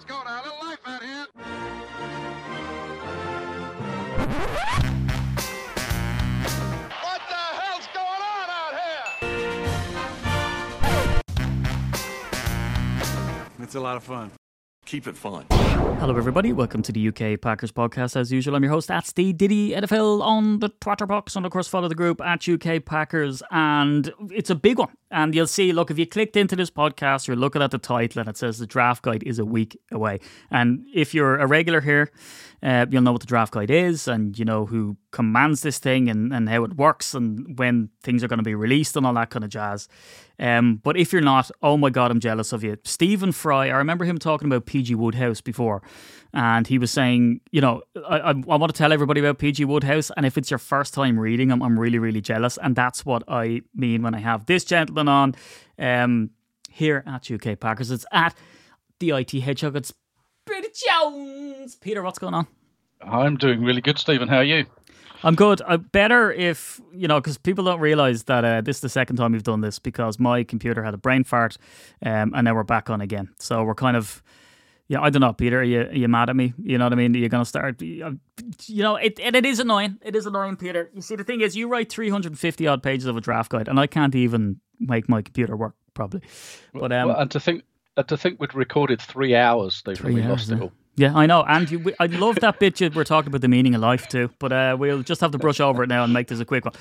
Let's go now. A little life out here. What the hell's going on out here? It's a lot of fun. Keep it fun. Hello, everybody. Welcome to the UK Packers podcast. As usual, I'm your host at Steve Diddy NFL on the Twitter box, and of course, follow the group at UK Packers. And it's a big one. And you'll see, look, if you clicked into this podcast, you're looking at the title and it says the draft guide is a week away. And if you're a regular here, uh, you'll know what the draft guide is and you know who commands this thing and, and how it works and when things are going to be released and all that kind of jazz. Um, but if you're not, oh my God, I'm jealous of you. Stephen Fry, I remember him talking about PG Wodehouse before. And he was saying, you know, I, I, I want to tell everybody about PG Wodehouse. And if it's your first time reading him, I'm really, really jealous. And that's what I mean when I have this gentleman on um, here at UK Packers. It's at the IT Hedgehog. It's Peter Jones. Peter, what's going on? I'm doing really good, Stephen. How are you? I'm good. Uh, better if, you know, because people don't realize that uh, this is the second time we've done this because my computer had a brain fart um, and now we're back on again. So we're kind of, yeah, I don't know, Peter. Are you, are you mad at me? You know what I mean? You're going to start, you know, it, and it is annoying. It is annoying, Peter. You see, the thing is, you write 350 odd pages of a draft guide and I can't even make my computer work properly. But, um, well, and to think, uh, to think we'd recorded three hours, Stephen, Three we hours, lost yeah. it all. Yeah, I know, and you, I love that bit you were talking about the meaning of life too. But uh, we'll just have to brush over it now and make this a quick one.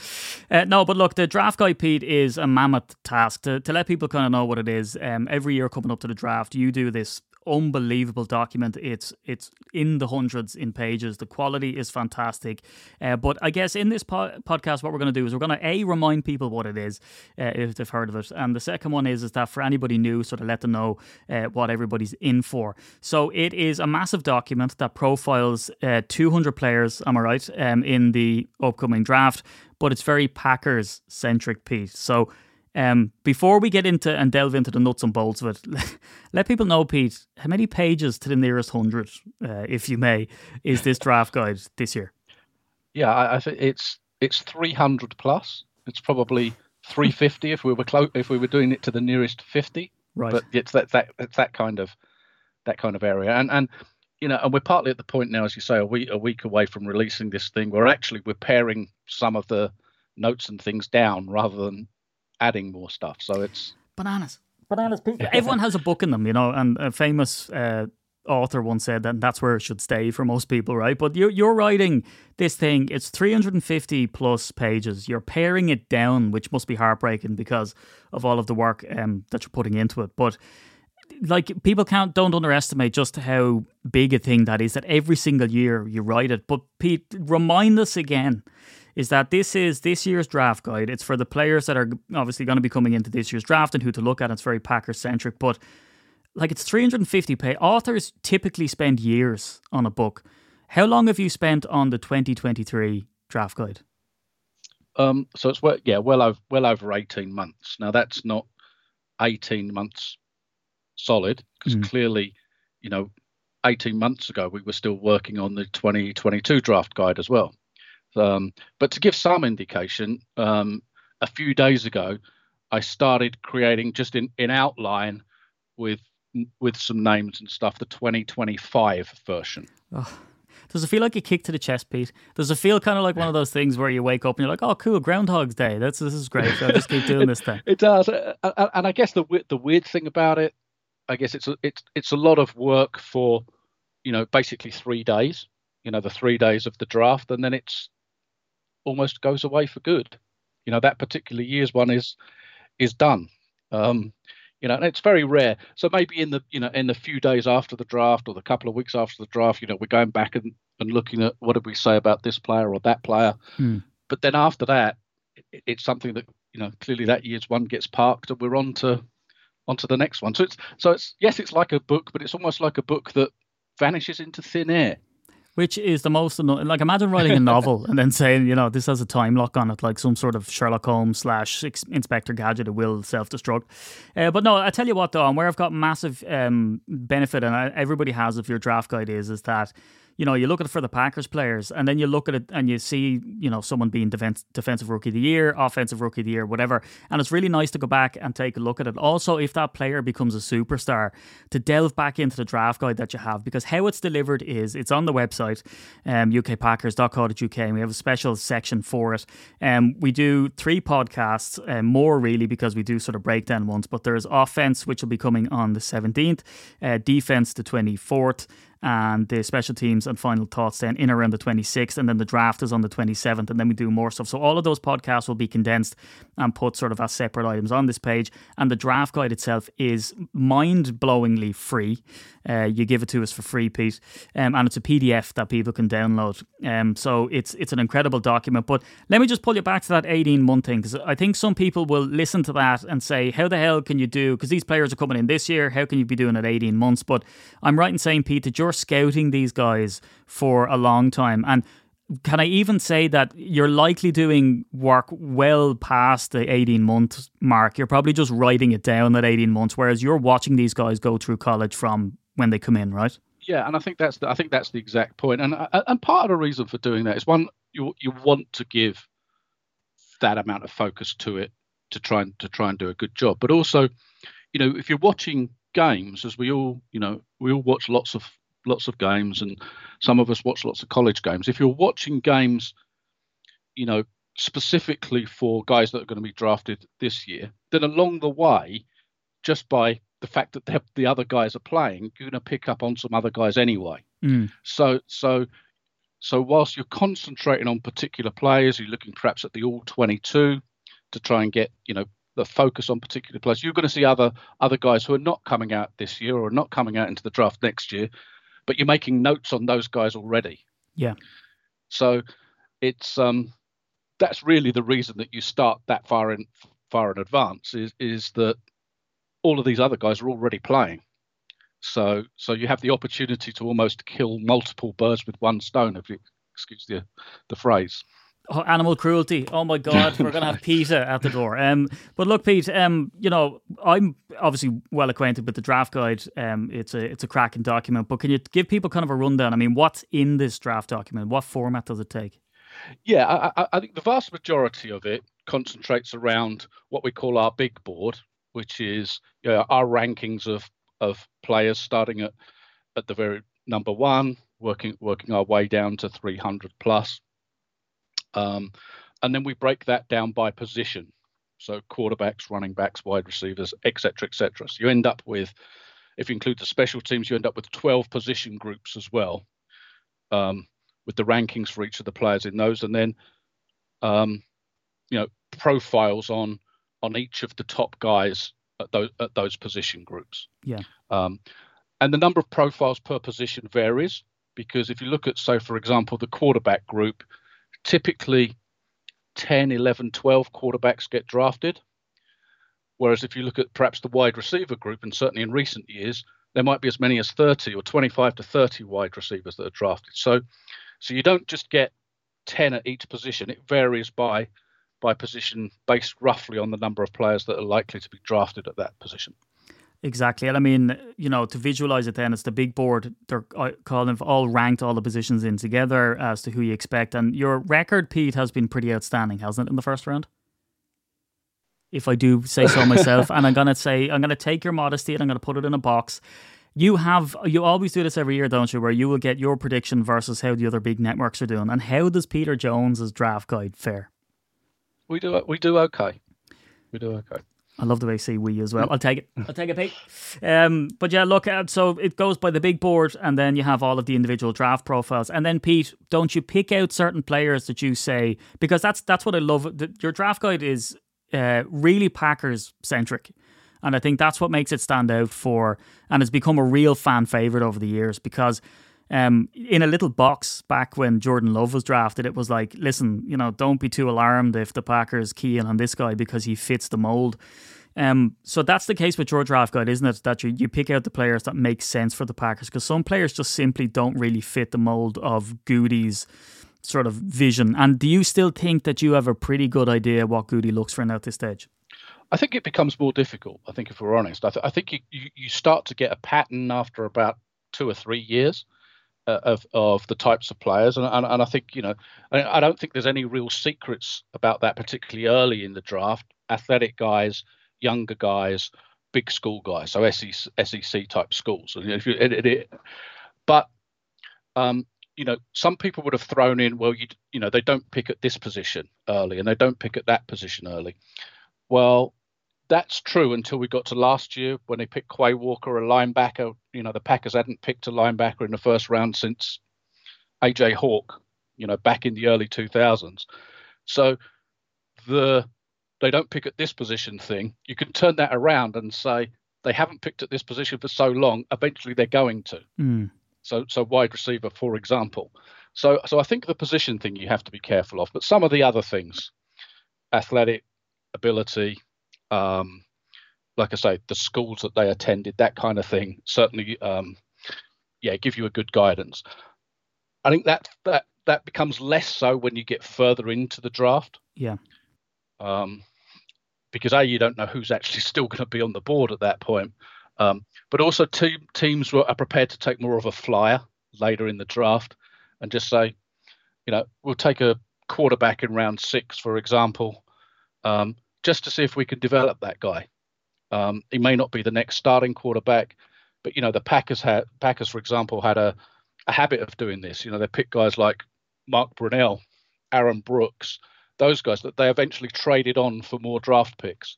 Uh, no, but look, the draft guide, Pete, is a mammoth task to, to let people kind of know what it is. Um, every year coming up to the draft, you do this unbelievable document. It's it's in the hundreds in pages. The quality is fantastic. Uh, but I guess in this po- podcast, what we're going to do is we're going to a remind people what it is uh, if they've heard of it, and the second one is is that for anybody new, sort of let them know uh, what everybody's in for. So it is a massive document that profiles uh, 200 players. Am I right? Um, in the upcoming draft, but it's very Packers centric, piece. So. Um, before we get into and delve into the nuts and bolts of it, let people know, Pete, how many pages to the nearest hundred, uh, if you may, is this draft guide this year? Yeah, I, I think it's it's 300 plus. It's probably 350 if we were clo- if we were doing it to the nearest 50. Right. But it's that that it's that kind of that kind of area, and and you know, and we're partly at the point now, as you say, a week a week away from releasing this thing. We're actually we're paring some of the notes and things down rather than adding more stuff. So it's Bananas. Bananas. Pete. Everyone has a book in them, you know, and a famous uh, author once said that that's where it should stay for most people, right? But you're, you're writing this thing, it's 350 plus pages. You're paring it down, which must be heartbreaking because of all of the work um, that you're putting into it. But like people can't don't underestimate just how big a thing that is that every single year you write it. But Pete, remind us again is that this is this year's draft guide. It's for the players that are obviously going to be coming into this year's draft and who to look at. It's very Packer centric, but like it's 350 page. Authors typically spend years on a book. How long have you spent on the 2023 draft guide? Um, so it's well, yeah, well over well over eighteen months. Now that's not eighteen months solid because Mm. clearly, you know, eighteen months ago we were still working on the twenty twenty two draft guide as well. Um, but to give some indication, um, a few days ago, I started creating just in in outline with with some names and stuff the 2025 version. Does it feel like a kick to the chest, Pete? Does it feel kind of like one of those things where you wake up and you're like, "Oh, cool, Groundhog's Day. That's this is great. I'll just keep doing this thing." It does, and I guess the the weird thing about it, I guess it's a, it's it's a lot of work for, you know, basically three days. You know, the three days of the draft, and then it's almost goes away for good. You know, that particular year's one is is done. Um, you know, and it's very rare. So maybe in the you know in the few days after the draft or the couple of weeks after the draft, you know, we're going back and, and looking at what did we say about this player or that player. Hmm. But then after that, it, it's something that you know clearly that year's one gets parked and we're on to onto the next one. So it's so it's yes, it's like a book, but it's almost like a book that vanishes into thin air. Which is the most? Like, imagine writing a novel and then saying, you know, this has a time lock on it, like some sort of Sherlock Holmes slash Inspector Gadget that will self destruct. Uh, but no, I tell you what, though, and where I've got massive um, benefit, and I, everybody has if your draft guide is, is that you know, you look at it for the Packers players, and then you look at it and you see, you know, someone being defense, defensive rookie of the year, offensive rookie of the year, whatever. And it's really nice to go back and take a look at it. Also, if that player becomes a superstar, to delve back into the draft guide that you have, because how it's delivered is it's on the website, um, ukpackers.co.uk, and we have a special section for it. Um, we do three podcasts, um, more really, because we do sort of breakdown ones, but there's offense, which will be coming on the 17th, uh, defense the 24th, and the special teams and final thoughts then in around the 26th and then the draft is on the 27th and then we do more stuff. So all of those podcasts will be condensed and put sort of as separate items on this page. And the draft guide itself is mind-blowingly free. Uh, you give it to us for free Pete. Um, and it's a PDF that people can download. Um, so it's it's an incredible document. But let me just pull you back to that 18 month thing because I think some people will listen to that and say how the hell can you do? Because these players are coming in this year. How can you be doing it 18 months? But I'm right in saying Pete that you're scouting these guys for a long time. And can I even say that you're likely doing work well past the 18 month mark? You're probably just writing it down at 18 months, whereas you're watching these guys go through college from when they come in, right? Yeah, and I think that's the, I think that's the exact point. And and part of the reason for doing that is one you you want to give that amount of focus to it to try and to try and do a good job, but also, you know, if you're watching games, as we all you know, we all watch lots of lots of games, and some of us watch lots of college games. If you're watching games, you know, specifically for guys that are going to be drafted this year, then along the way, just by the fact that the other guys are playing, you're going to pick up on some other guys anyway. Mm. So, so, so whilst you're concentrating on particular players, you're looking perhaps at the all 22 to try and get, you know, the focus on particular players. You're going to see other other guys who are not coming out this year or not coming out into the draft next year, but you're making notes on those guys already. Yeah. So it's um that's really the reason that you start that far in far in advance is is that all of these other guys are already playing. So so you have the opportunity to almost kill multiple birds with one stone, if you excuse the the phrase. Oh, animal cruelty. Oh my God, we're gonna have PETA at the door. Um, but look, Pete. Um, you know, I'm obviously well acquainted with the draft guide. Um, it's a it's a cracking document. But can you give people kind of a rundown? I mean, what's in this draft document? What format does it take? Yeah, I, I think the vast majority of it concentrates around what we call our big board, which is you know, our rankings of of players starting at at the very number one, working working our way down to 300 plus. Um, and then we break that down by position. So quarterbacks, running backs, wide receivers, etc., etc. So you end up with, if you include the special teams, you end up with 12 position groups as well, um, with the rankings for each of the players in those, and then, um, you know, profiles on on each of the top guys at those at those position groups. Yeah. Um, and the number of profiles per position varies because if you look at, so for example, the quarterback group, typically 10, 11, 12 quarterbacks get drafted. Whereas if you look at perhaps the wide receiver group, and certainly in recent years, there might be as many as 30 or 25 to 30 wide receivers that are drafted. So, so you don't just get 10 at each position. It varies by by position based roughly on the number of players that are likely to be drafted at that position. Exactly. And I mean, you know, to visualize it then, it's the big board. They're uh, calling all ranked all the positions in together as to who you expect. And your record, Pete, has been pretty outstanding, hasn't it, in the first round? If I do say so myself. and I'm going to say, I'm going to take your modesty and I'm going to put it in a box. You have, you always do this every year, don't you, where you will get your prediction versus how the other big networks are doing. And how does Peter Jones's draft guide fare? We do, we do okay. We do okay. I love the way you say we as well. I'll take it. I'll take it, Pete. Um, but yeah, look, uh, so it goes by the big board, and then you have all of the individual draft profiles. And then, Pete, don't you pick out certain players that you say because that's that's what I love. The, your draft guide is uh, really Packers centric, and I think that's what makes it stand out for, and has become a real fan favorite over the years because um, in a little box back when Jordan Love was drafted, it was like, listen, you know, don't be too alarmed if the Packers key in on this guy because he fits the mold. Um, so that's the case with your draft guide, isn't it? That you, you pick out the players that make sense for the Packers because some players just simply don't really fit the mold of Gutey's sort of vision. And do you still think that you have a pretty good idea what Gutey looks for now at this stage? I think it becomes more difficult. I think if we're honest, I, th- I think you, you, you start to get a pattern after about two or three years of of the types of players, and and, and I think you know I, I don't think there's any real secrets about that, particularly early in the draft. Athletic guys, younger guys, big school guys, so SEC, SEC type schools. And if you, it, it, but um, you know, some people would have thrown in, well, you you know, they don't pick at this position early, and they don't pick at that position early. Well, that's true until we got to last year when they picked Quay Walker, a linebacker. You know, the Packers hadn't picked a linebacker in the first round since AJ Hawk, you know, back in the early 2000s. So the they don't pick at this position thing, you can turn that around and say they haven't picked at this position for so long. Eventually, they're going to. Mm. So, so wide receiver, for example. So, so I think the position thing you have to be careful of, but some of the other things, athletic ability, um, like I say, the schools that they attended, that kind of thing, certainly, um, yeah, give you a good guidance. I think that that that becomes less so when you get further into the draft. Yeah. Um, because a you don't know who's actually still going to be on the board at that point, um, but also te- teams were, are prepared to take more of a flyer later in the draft and just say, you know, we'll take a quarterback in round six, for example, um, just to see if we can develop that guy. Um, he may not be the next starting quarterback, but you know the Packers had Packers, for example, had a, a habit of doing this. You know they picked guys like Mark Brunell, Aaron Brooks, those guys that they eventually traded on for more draft picks.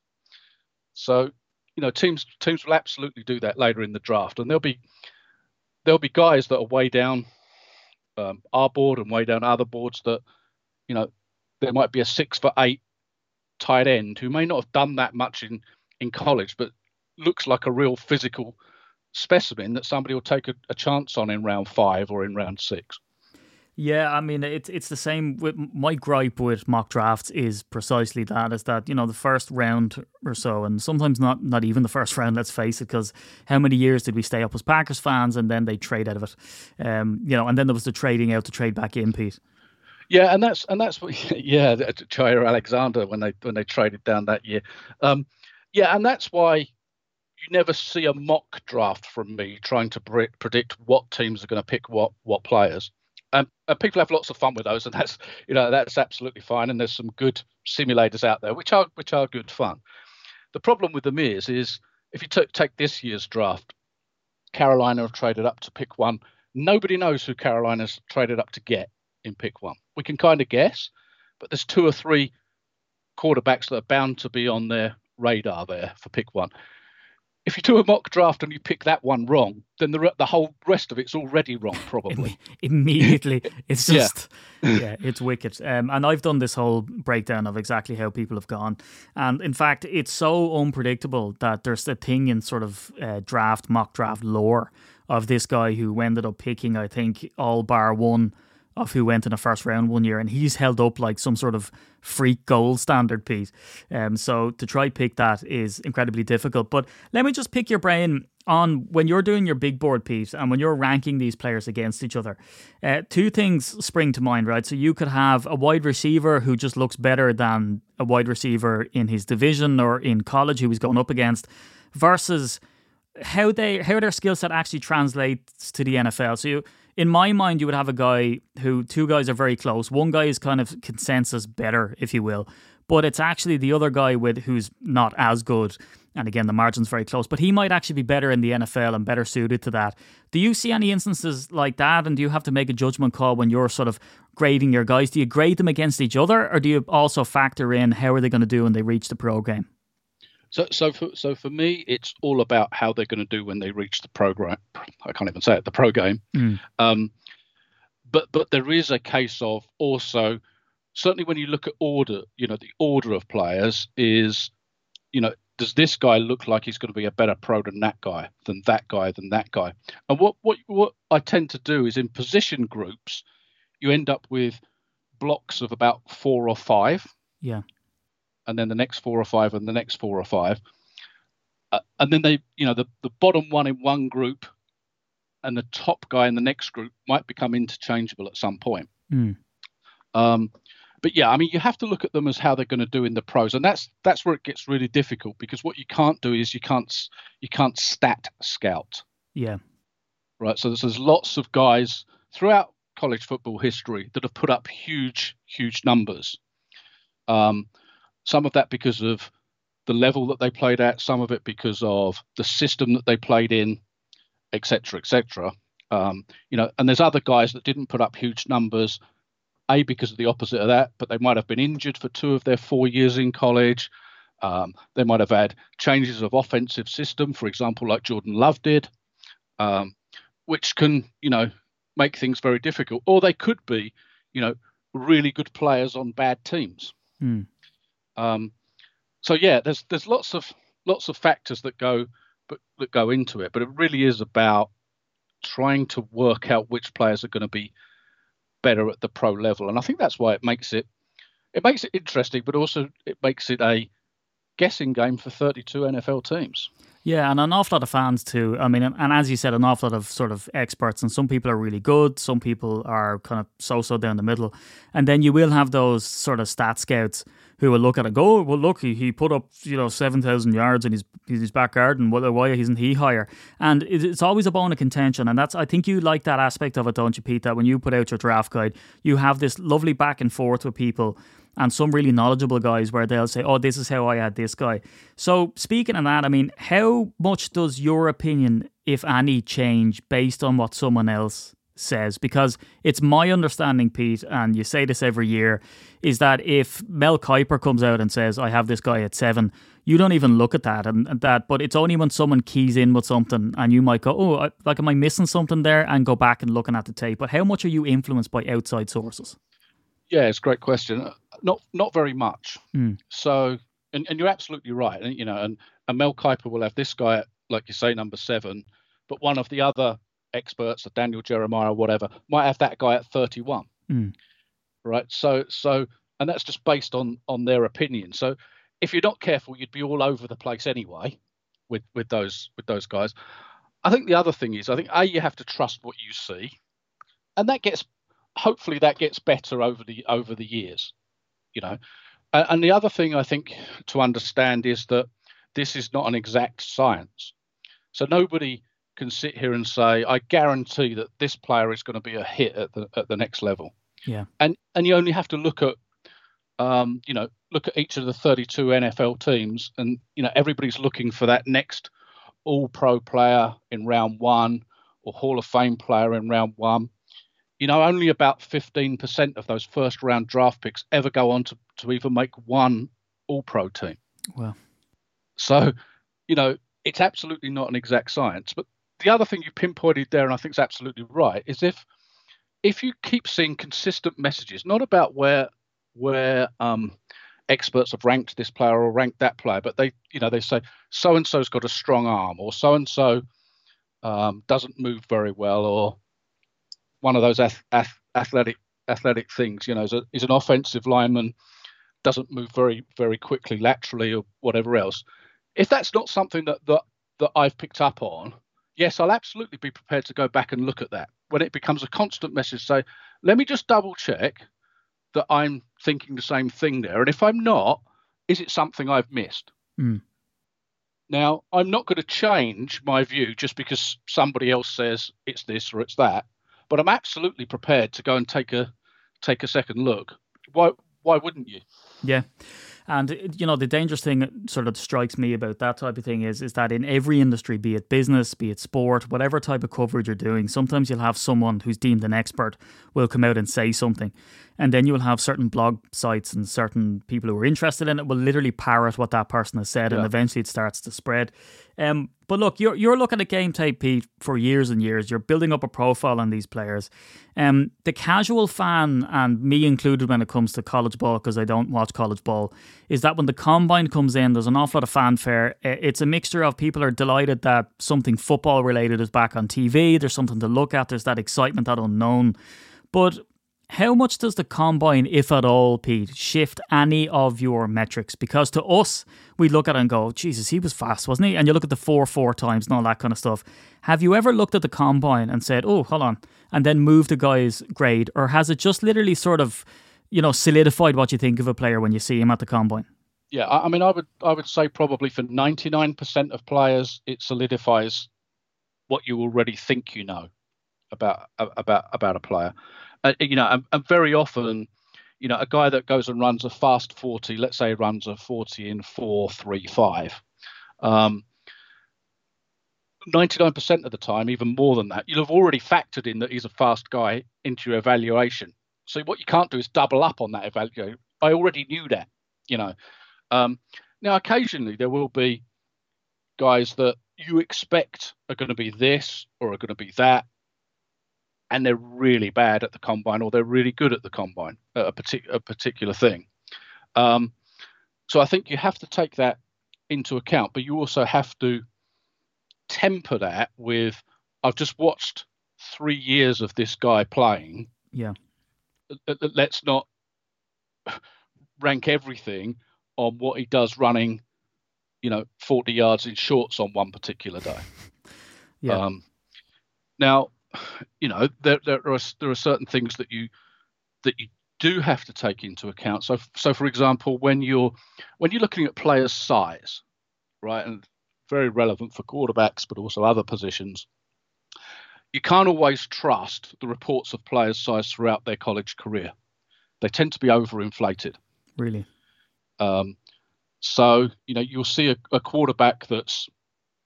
So you know teams teams will absolutely do that later in the draft, and there'll be there'll be guys that are way down um, our board and way down other boards that you know there might be a six for eight tight end who may not have done that much in in college, but looks like a real physical specimen that somebody will take a, a chance on in round five or in round six. Yeah, I mean it's it's the same with my gripe with mock drafts is precisely that is that you know the first round or so and sometimes not not even the first round let's face it because how many years did we stay up as Packers fans and then they trade out of it um you know and then there was the trading out to trade back in Pete yeah, and that's and that's what yeah, Jaire Alexander when they when they traded down that year. Um, yeah, and that's why you never see a mock draft from me trying to pre- predict what teams are going to pick what what players. Um, and people have lots of fun with those, and that's you know that's absolutely fine. And there's some good simulators out there which are which are good fun. The problem with them is is if you t- take this year's draft, Carolina have traded up to pick one. Nobody knows who Carolina's traded up to get in pick one. We can kind of guess, but there's two or three quarterbacks that are bound to be on their radar there for pick one. If you do a mock draft and you pick that one wrong, then the the whole rest of it's already wrong, probably. Immediately, it's just yeah, yeah it's wicked. Um, and I've done this whole breakdown of exactly how people have gone, and in fact, it's so unpredictable that there's a thing in sort of uh, draft mock draft lore of this guy who ended up picking, I think, all bar one of who went in the first round one year, and he's held up like some sort of freak gold standard, Pete. Um, so to try pick that is incredibly difficult. But let me just pick your brain on when you're doing your big board, Pete, and when you're ranking these players against each other. Uh, two things spring to mind, right? So you could have a wide receiver who just looks better than a wide receiver in his division or in college who he's going up against, versus how they how their skill set actually translates to the NFL. So you in my mind, you would have a guy who two guys are very close. One guy is kind of consensus better, if you will, but it's actually the other guy with who's not as good. And again, the margin's very close, but he might actually be better in the NFL and better suited to that. Do you see any instances like that? And do you have to make a judgment call when you're sort of grading your guys? Do you grade them against each other, or do you also factor in how are they going to do when they reach the pro game? So, so for so for me, it's all about how they're going to do when they reach the program. I can't even say it, the pro game. Mm. Um, but but there is a case of also certainly when you look at order, you know, the order of players is, you know, does this guy look like he's going to be a better pro than that guy, than that guy, than that guy? And what what what I tend to do is in position groups, you end up with blocks of about four or five. Yeah and then the next four or five, and the next four or five. Uh, and then they, you know, the, the bottom one in one group and the top guy in the next group might become interchangeable at some point. Mm. Um, but yeah, I mean, you have to look at them as how they're going to do in the pros, and that's that's where it gets really difficult because what you can't do is you can't you can't stat scout. Yeah. Right. So there's, there's lots of guys throughout college football history that have put up huge, huge numbers. Um, some of that because of the level that they played at, some of it because of the system that they played in, etc., etc. Um, you know, and there's other guys that didn't put up huge numbers, a because of the opposite of that, but they might have been injured for two of their four years in college. Um, they might have had changes of offensive system, for example, like Jordan Love did, um, which can, you know, make things very difficult. Or they could be, you know, really good players on bad teams. Mm. Um, so yeah, there's there's lots of lots of factors that go but that go into it, but it really is about trying to work out which players are going to be better at the pro level, and I think that's why it makes it it makes it interesting, but also it makes it a guessing game for 32 NFL teams. Yeah, and an awful lot of fans too. I mean, and, as you said, an awful lot of sort of experts, and some people are really good, some people are kind of so-so down the middle, and then you will have those sort of stat scouts who will look at it, go, oh, well, look, he, he put up you know seven thousand yards in his his back garden. Why, why isn't he higher? And it's always a bone of contention, and that's I think you like that aspect of it, don't you, Pete? That when you put out your draft guide, you have this lovely back and forth with people and some really knowledgeable guys where they'll say, "Oh, this is how I had this guy." So, speaking of that, I mean, how much does your opinion, if any, change based on what someone else says? Because it's my understanding, Pete, and you say this every year, is that if Mel Kiper comes out and says, "I have this guy at seven, you don't even look at that and, and that. But it's only when someone keys in with something, and you might go, "Oh, I, like, am I missing something there?" and go back and looking at the tape. But how much are you influenced by outside sources? Yeah, it's a great question. Not not very much. Mm. So, and, and you're absolutely right. And you know, and, and Mel Kiper will have this guy at, like you say, number seven, but one of the other experts, or Daniel Jeremiah or whatever, might have that guy at 31. Mm. Right. So so, and that's just based on on their opinion. So, if you're not careful, you'd be all over the place anyway with with those with those guys. I think the other thing is, I think a you have to trust what you see, and that gets hopefully that gets better over the over the years you know. And, and the other thing i think to understand is that this is not an exact science. So nobody can sit here and say i guarantee that this player is going to be a hit at the at the next level. Yeah. And and you only have to look at um, you know look at each of the 32 nfl teams and you know everybody's looking for that next all pro player in round one or hall of fame player in round one you know, only about 15% of those first round draft picks ever go on to, to even make one all pro team. Well, so, you know, it's absolutely not an exact science. But the other thing you pinpointed there, and I think is absolutely right, is if if you keep seeing consistent messages, not about where where um, experts have ranked this player or ranked that player, but they, you know, they say so and so's got a strong arm, or so and so doesn't move very well, or one of those ath- ath- athletic athletic things. You know, is, a, is an offensive lineman doesn't move very very quickly laterally or whatever else. If that's not something that that that I've picked up on, yes, I'll absolutely be prepared to go back and look at that. When it becomes a constant message, say, let me just double check that I'm thinking the same thing there, and if I'm not, is it something I've missed? Mm. Now, I'm not going to change my view just because somebody else says it's this or it's that but I'm absolutely prepared to go and take a take a second look. Why why wouldn't you? Yeah. And you know the dangerous thing that sort of strikes me about that type of thing is is that in every industry, be it business, be it sport, whatever type of coverage you're doing, sometimes you'll have someone who's deemed an expert will come out and say something, and then you will have certain blog sites and certain people who are interested in it will literally parrot what that person has said, yeah. and eventually it starts to spread. Um, but look, you're you're looking at game tape, Pete, for years and years. You're building up a profile on these players. Um, the casual fan, and me included, when it comes to college ball, because I don't watch college ball, is that when the combine comes in, there's an awful lot of fanfare. It's a mixture of people are delighted that something football related is back on TV. There's something to look at. There's that excitement, that unknown. But how much does the combine, if at all, Pete, shift any of your metrics? Because to us, we look at it and go, Jesus, he was fast, wasn't he? And you look at the four, four times and all that kind of stuff. Have you ever looked at the combine and said, oh, hold on, and then moved a guy's grade? Or has it just literally sort of, you know, solidified what you think of a player when you see him at the combine? Yeah, I mean, I would I would say probably for 99% of players, it solidifies what you already think you know. about about about a player. Uh, you know, and, and very often, you know, a guy that goes and runs a fast 40, let's say runs a 40 in 435. Um, 99% of the time, even more than that, you'll have already factored in that he's a fast guy into your evaluation. So what you can't do is double up on that evaluation. I already knew that, you know. Um, now, occasionally there will be guys that you expect are going to be this or are going to be that, and they're really bad at the combine or they're really good at the combine, at a, partic- a particular thing. Um, so I think you have to take that into account, but you also have to temper that with I've just watched three years of this guy playing. Yeah. Let's not rank everything on what he does running, you know, 40 yards in shorts on one particular day. Yeah. Um, now, you know, there, there are there are certain things that you that you do have to take into account. So, so for example, when you're when you're looking at players' size, right, and very relevant for quarterbacks, but also other positions. You can't always trust the reports of players' size throughout their college career. They tend to be overinflated. Really? Um, so, you know, you'll see a, a, quarterback that's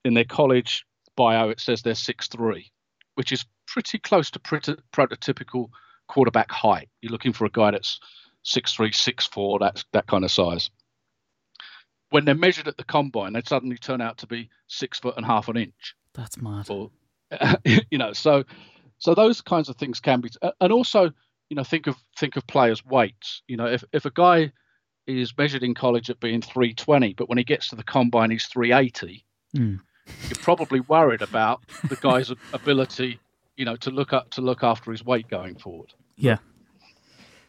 in their college bio, it says they're six three, which is pretty close to prototypical quarterback height. You're looking for a guy that's six three, six four, that's that kind of size when they're measured at the combine, they suddenly turn out to be six foot and half an inch. That's mad. Or, you know, so so those kinds of things can be, and also, you know, think of think of players' weights. You know, if if a guy is measured in college at being 320, but when he gets to the combine, he's 380. Mm. You're probably worried about the guy's ability, you know, to look up to look after his weight going forward. Yeah,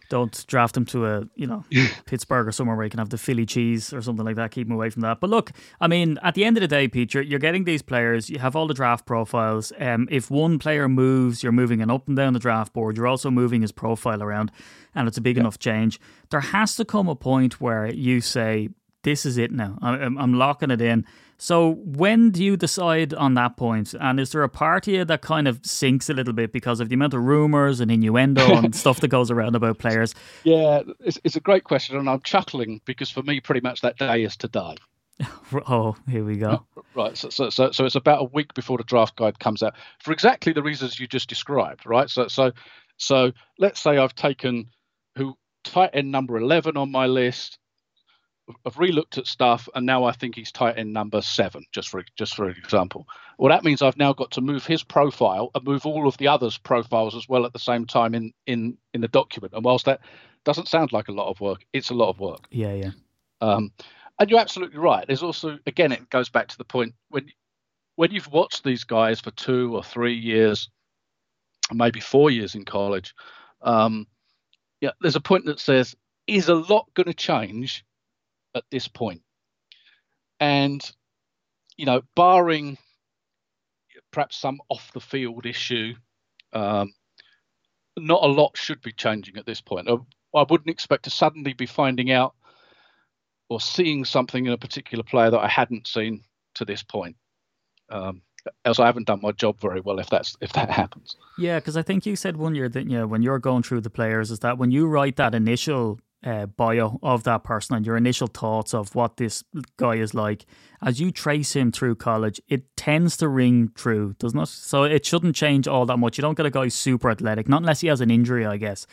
don't draft him to a you know Pittsburgh or somewhere where you can have the Philly cheese or something like that. Keep him away from that. But look, I mean, at the end of the day, Peter, you're getting these players. You have all the draft profiles. Um, if one player moves, you're moving an up and down the draft board. You're also moving his profile around, and it's a big enough change. There has to come a point where you say, "This is it now. I'm, I'm locking it in." So when do you decide on that point? And is there a part you that kind of sinks a little bit because of the amount of rumors and innuendo and stuff that goes around about players? Yeah, it's, it's a great question, and I'm chuckling because for me, pretty much that day is today. oh, here we go. Right, so, so so so it's about a week before the draft guide comes out for exactly the reasons you just described. Right, so so so let's say I've taken who tight end number eleven on my list I've relooked at stuff, and now I think he's tight end number seven, just for just for example. Well, that means I've now got to move his profile and move all of the others' profiles as well at the same time in in in the document. And whilst that doesn't sound like a lot of work, it's a lot of work. Yeah, yeah. Um, and you're absolutely right. There's also, again, it goes back to the point when when you've watched these guys for two or three years, maybe four years in college. Um, yeah, there's a point that says, is a lot going to change at this point. And, you know, barring perhaps some off the field issue, um, not a lot should be changing at this point. I, I wouldn't expect to suddenly be finding out or seeing something in a particular player that I hadn't seen to this point. Um, else I haven't done my job very well if that's if that happens. Yeah, because I think you said one year that you know, when you're going through the players is that when you write that initial uh, bio of that person and your initial thoughts of what this guy is like, as you trace him through college, it tends to ring true, doesn't it? So it shouldn't change all that much. You don't get a guy super athletic, not unless he has an injury, I guess,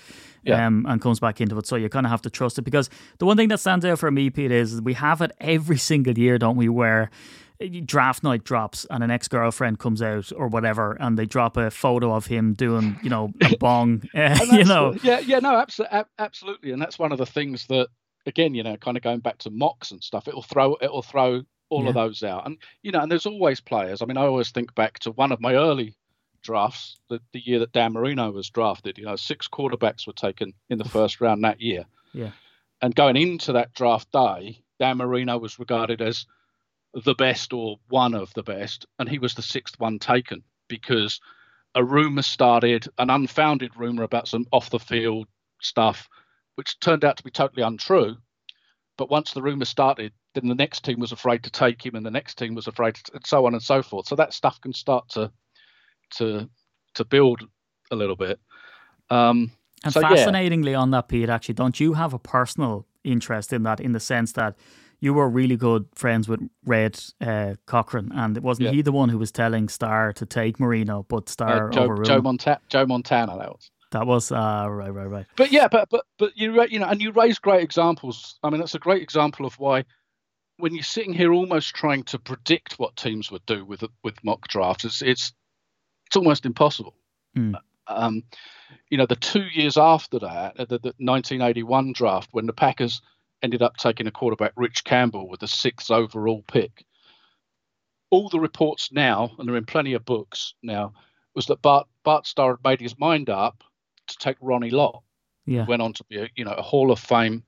yeah. um, and comes back into it. So you kind of have to trust it because the one thing that stands out for me, Pete, is we have it every single year, don't we? Where draft night drops and an ex girlfriend comes out or whatever, and they drop a photo of him doing, you know, a bong, uh, you know. Yeah, yeah, no, absolutely, absolutely, and that's one of the things that, again, you know, kind of going back to mocks and stuff, it'll throw, it'll throw all yeah. of those out, and you know, and there's always players. I mean, I always think back to one of my early drafts, the, the year that Dan Marino was drafted. You know, six quarterbacks were taken in the first round that year. Yeah. And going into that draft day, Dan Marino was regarded as the best or one of the best, and he was the sixth one taken because a rumor started, an unfounded rumor about some off the field stuff, which turned out to be totally untrue. But once the rumor started, then the next team was afraid to take him, and the next team was afraid, to, and so on and so forth. So that stuff can start to to to build a little bit. Um, And so, yeah. fascinatingly on that, Pete, actually, don't you have a personal interest in that in the sense that you were really good friends with Red uh, Cochran, and it wasn't Yeah. he the one who was telling Starr to take Marino, but uh, Starr Joe, overruled. Joe? Monta- Joe Montana, that was. That was uh, right, right, right. But yeah, but but but you you know, and you raise great examples. I mean, that's a great example of why when you're sitting here almost trying to predict what teams would do with with mock drafts, it's it's it's almost impossible. Hmm. Um, you know, the two years after that, uh, the, the 1981 draft, when the Packers ended up taking a quarterback, Rich Campbell, with the sixth overall pick. All the reports now, and they're in plenty of books now, was that Bart Bart Starr had made his mind up to take Ronnie Lott Yeah, went on to be a you know a Hall of Fame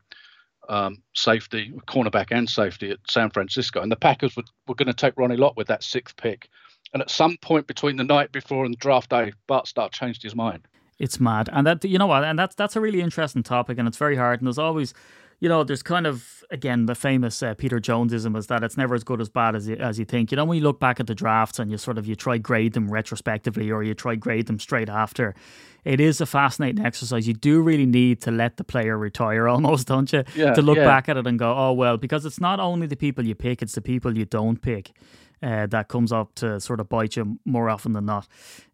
um, safety, cornerback and safety at San Francisco, and the Packers were, were going to take Ronnie Lott with that sixth pick. And at some point between the night before and the draft day, Bart Starr changed his mind. it's mad, and that you know what, and that's that's a really interesting topic, and it's very hard, and there's always. You know, there's kind of again the famous uh, Peter Jonesism is that it's never as good as bad as you, as you think. You know, when you look back at the drafts and you sort of you try grade them retrospectively or you try grade them straight after, it is a fascinating exercise. You do really need to let the player retire almost, don't you? Yeah, to look yeah. back at it and go, oh well, because it's not only the people you pick, it's the people you don't pick. Uh, that comes up to sort of bite you more often than not,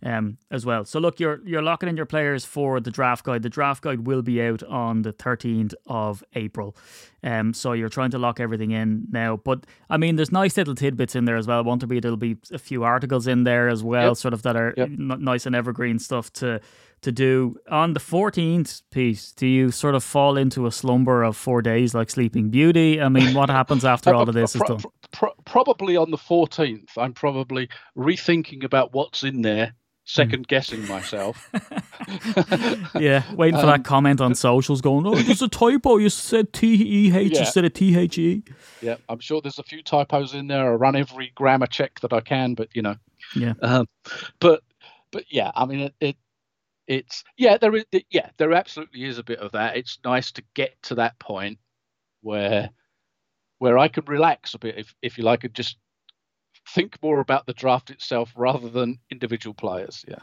um, as well. So look, you're you're locking in your players for the draft guide. The draft guide will be out on the 13th of April, um, so you're trying to lock everything in now. But I mean, there's nice little tidbits in there as well. Want to be there'll be a few articles in there as well, Yep. sort of that are Yep. n- nice and evergreen stuff to to do on the 14th piece do you sort of fall into a slumber of four days like sleeping beauty i mean what happens after all of this is done probably on the 14th, I'm probably rethinking about what's in there, second guessing myself. yeah waiting for Um, that comment on socials going oh there's a typo you said t-e-h Yeah. instead of t-h-e yeah, I'm sure there's a few typos in there. I run every grammar check that I can, but you know, yeah Um, but but yeah, I mean it, it it's yeah there is yeah there absolutely is a bit of that. It's nice to get to that point where where I can relax a bit if if you like and just think more about the draft itself rather than individual players. Yeah.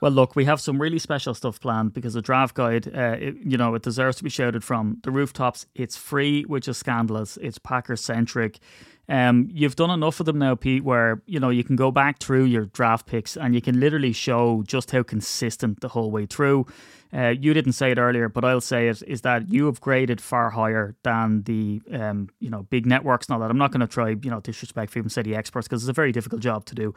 Well, look, we have some really special stuff planned because the draft guide, uh, it, you know, it deserves to be shouted from the rooftops. It's free, which is scandalous. It's Packer centric. Um, you've done enough of them now, Pete, where you know you can go back through your draft picks and you can literally show just how consistent the whole way through. Uh, you didn't say it earlier, but I'll say it: is that you have graded far higher than the um, you know big networks and all that. I'm not going to try you know disrespect say the experts because it's a very difficult job to do.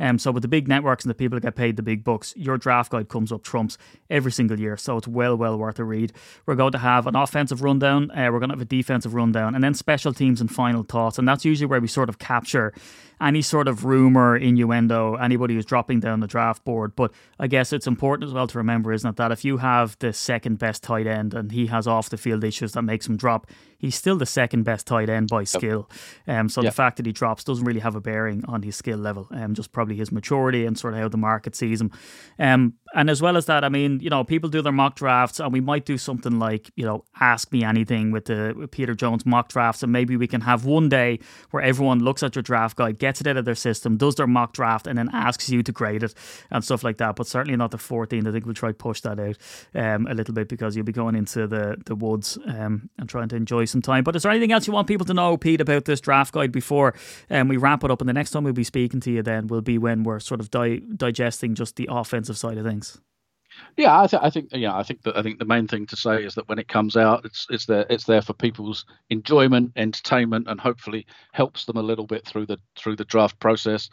Um, so with the big networks and the people that get paid the big bucks, your draft guide comes up trumps every single year. So it's well well worth a read. We're going to have an offensive rundown. Uh, we're going to have a defensive rundown, and then special teams and final thoughts. And that's usually where we sort of capture any sort of rumor, innuendo, anybody who's dropping down the draft board. But I guess it's important as well to remember, isn't it, that if you have the second best tight end and he has off the field issues that makes him drop, he's still the second best tight end by skill. Um, so the fact that he drops doesn't really have a bearing on his skill level, um, just probably his maturity and sort of how the market sees him. Um, and as well as that, I mean, you know, people do their mock drafts, and we might do something like, you know, ask me anything with the with Peter Jones mock drafts, and maybe we can have one day where everyone looks at your draft guide, gets it out of their system, does their mock draft, and then asks you to grade it and stuff like that. But certainly not the 14. I think we'll try to push that out um, a little bit because you'll be going into the the woods um, and trying to enjoy some time. But is there anything else you want people to know, Pete, about this draft guide before um, we wrap it up? And the next time we'll be speaking to you, then will be when we're sort of di- digesting just the offensive side of things. Yeah, I, th- I think yeah, I think that I think the main thing to say is that when it comes out, it's it's there it's there for people's enjoyment, entertainment, and hopefully helps them a little bit through the through the draft process.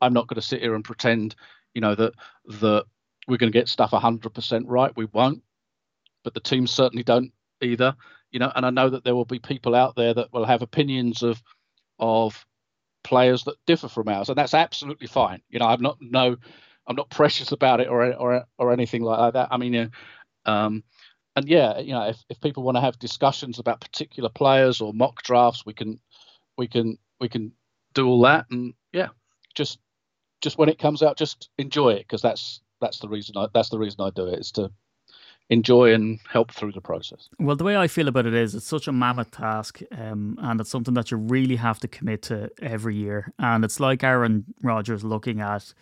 I'm not going to sit here and pretend, you know, that that we're going to get stuff 100% right. We won't, but the teams certainly don't either. You know, and I know that there will be people out there that will have opinions of of players that differ from ours, and that's absolutely fine. You know, I'm not no, I'm not precious about it or or or anything like that. I mean, know, um, and yeah, you know, if, if people want to have discussions about particular players or mock drafts, we can we can we can do all that, and yeah, just just when it comes out, just enjoy it because that's that's the reason I that's the reason I do it is to enjoy and help through the process. Well, the way I feel about it is it's such a mammoth task, um, and it's something that you really have to commit to every year. And it's like Aaron Rodgers looking at,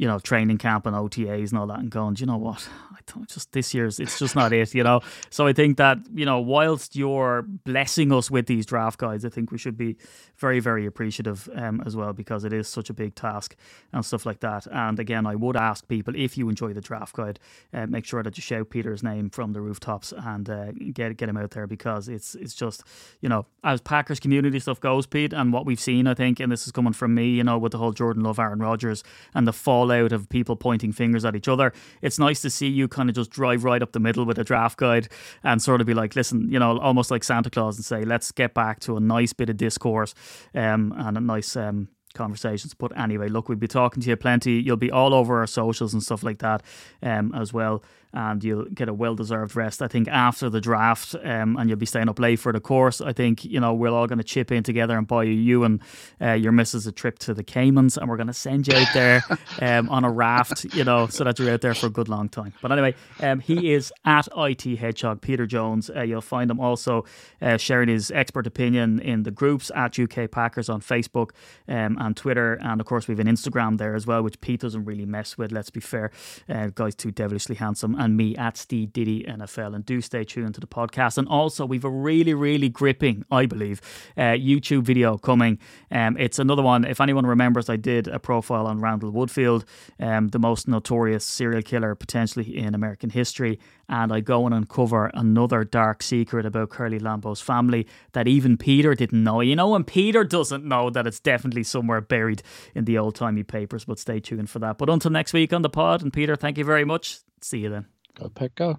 you know, training camp and OTAs and all that, and going, you know what? I don't just this year's it's just not it, you know. So I think that you know, whilst you're blessing us with these draft guides, I think we should be very, very appreciative um, as well because it is such a big task and stuff like that. And again, I would ask people if you enjoy the draft guide, uh, make sure that you shout Peter's name from the rooftops and uh, get get him out there because it's it's just you know as Packers community stuff goes, Pete, and what we've seen, I think, and this is coming from me, you know, with the whole Jordan Love, Aaron Rodgers, and the fallout of people pointing fingers at each other. It's nice to see you kind of just drive right up the middle with a draft guide and sort of be like, listen, you know, almost like Santa Claus and say, let's get back to a nice bit of discourse um, and a nice um, conversations. But anyway, look, we'll be talking to you plenty. You'll be all over our socials and stuff like that um, as well and you'll get a well deserved rest. I think after the draft, um, and you'll be staying up late for the course. I think you know we're all going to chip in together and buy you and uh, your missus a trip to the Caymans, and we're going to send you out there um, on a raft, you know, so that you're out there for a good long time. But anyway, um, he is at IT Hedgehog Peter Jones. Uh, you'll find him also uh, sharing his expert opinion in the groups at UK Packers on Facebook um, and Twitter, and of course we have an Instagram there as well, which Pete doesn't really mess with. Let's be fair, uh, guy's too devilishly handsome and me at Steve Diddy NFL. And do stay tuned to the podcast. And also, we've a really, really gripping, I believe, uh, YouTube video coming. Um, it's another one. If anyone remembers, I did a profile on Randall Woodfield, um, the most notorious serial killer potentially in American history. And I go and uncover another dark secret about Curly Lambeau's family that even Peter didn't know. You know, and Peter doesn't know that it's definitely somewhere buried in the old timey papers. But stay tuned for that. But until next week on the pod, and Peter, thank you very much. See you then. Go Pack Go.